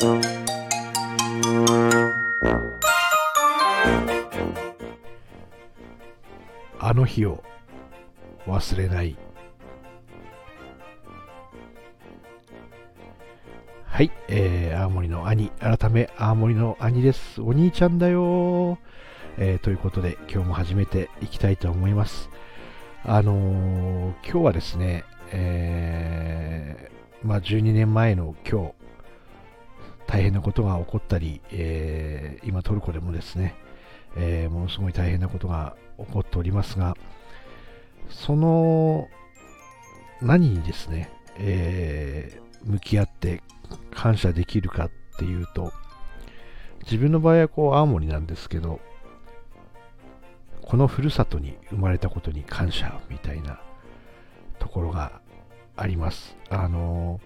あの日を忘れないはい、えー、青森の兄、改め青森の兄です。お兄ちゃんだよえーということで、今日も始めていきたいと思います。あのー今日はですね、えーまあ、12年前の今日、大変なことが起こったり、えー今トルコでもですね、えーものすごい大変なことが起こっておりますが、その何にですね、えー向き合って感謝できるかっていうと、自分の場合はこう青森なんですけど、このふるさとに生まれたことに感謝みたいなところがあります。あの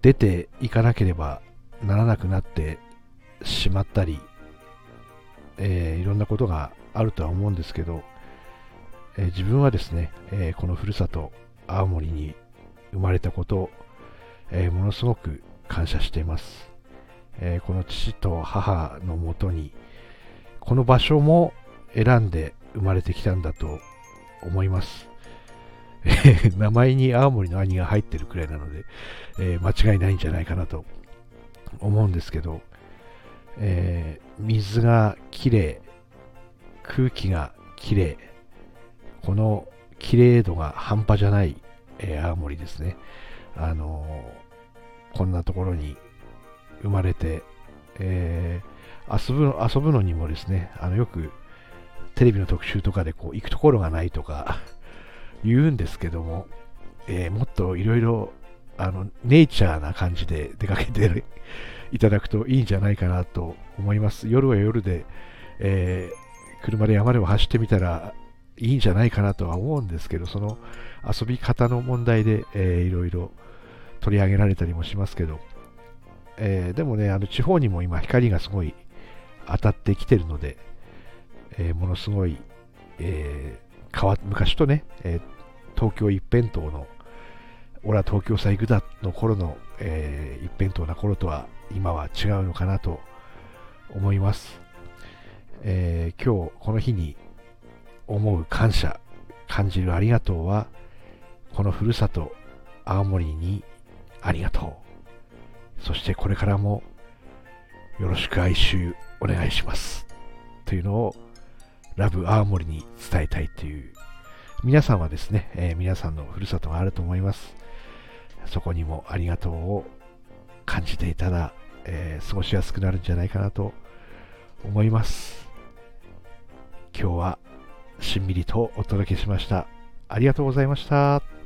出ていかなければならなくなってしまったり、えーいろんなことがあるとは思うんですけど、えー自分はですね、えーこのふるさと青森に生まれたこと、えものすごく感謝しています、えこの父と母のもとにこの場所も選んで生まれてきたんだと思います。名前に青森の兄が入ってるくらいなので、え間違いないんじゃないかなと思うんですけど、えー水がきれい空気がきれいこの綺麗度が半端じゃない、えー青森ですね。あのーこんなところに生まれて、え遊ぶ遊ぶのにもですねあのよくテレビの特集とかでこう行くところがないとか 言うんですけども、えもっといろいろあのネイチャーな感じで出かけて いただくといいんじゃないかなと思います。夜は夜で、えー車で山でも走ってみたらいいんじゃないかなとは思うんですけどその遊び方の問題で、えーいろいろ取り上げられたりもしますけど、えーでもねあの地方にも今光がすごい当たってきてるので、えーものすごい、えー変わ昔とね、え東京一辺倒の俺は東京さ行くだの頃の、えー一辺倒な頃とは今は違うのかなと思います、えー今日この日に思う感謝感じるありがとうはこのふるさと青森にありがとう。そしてこれからもよろしく哀愁お願いします。というのをラブ青森に伝えたいという。皆さんはですね、えー皆さんのふるさとがあると思います。そこにもありがとうを感じていたら、えー過ごしやすくなるんじゃないかなと思います。今日はしんみりとお届けしました。ありがとうございました。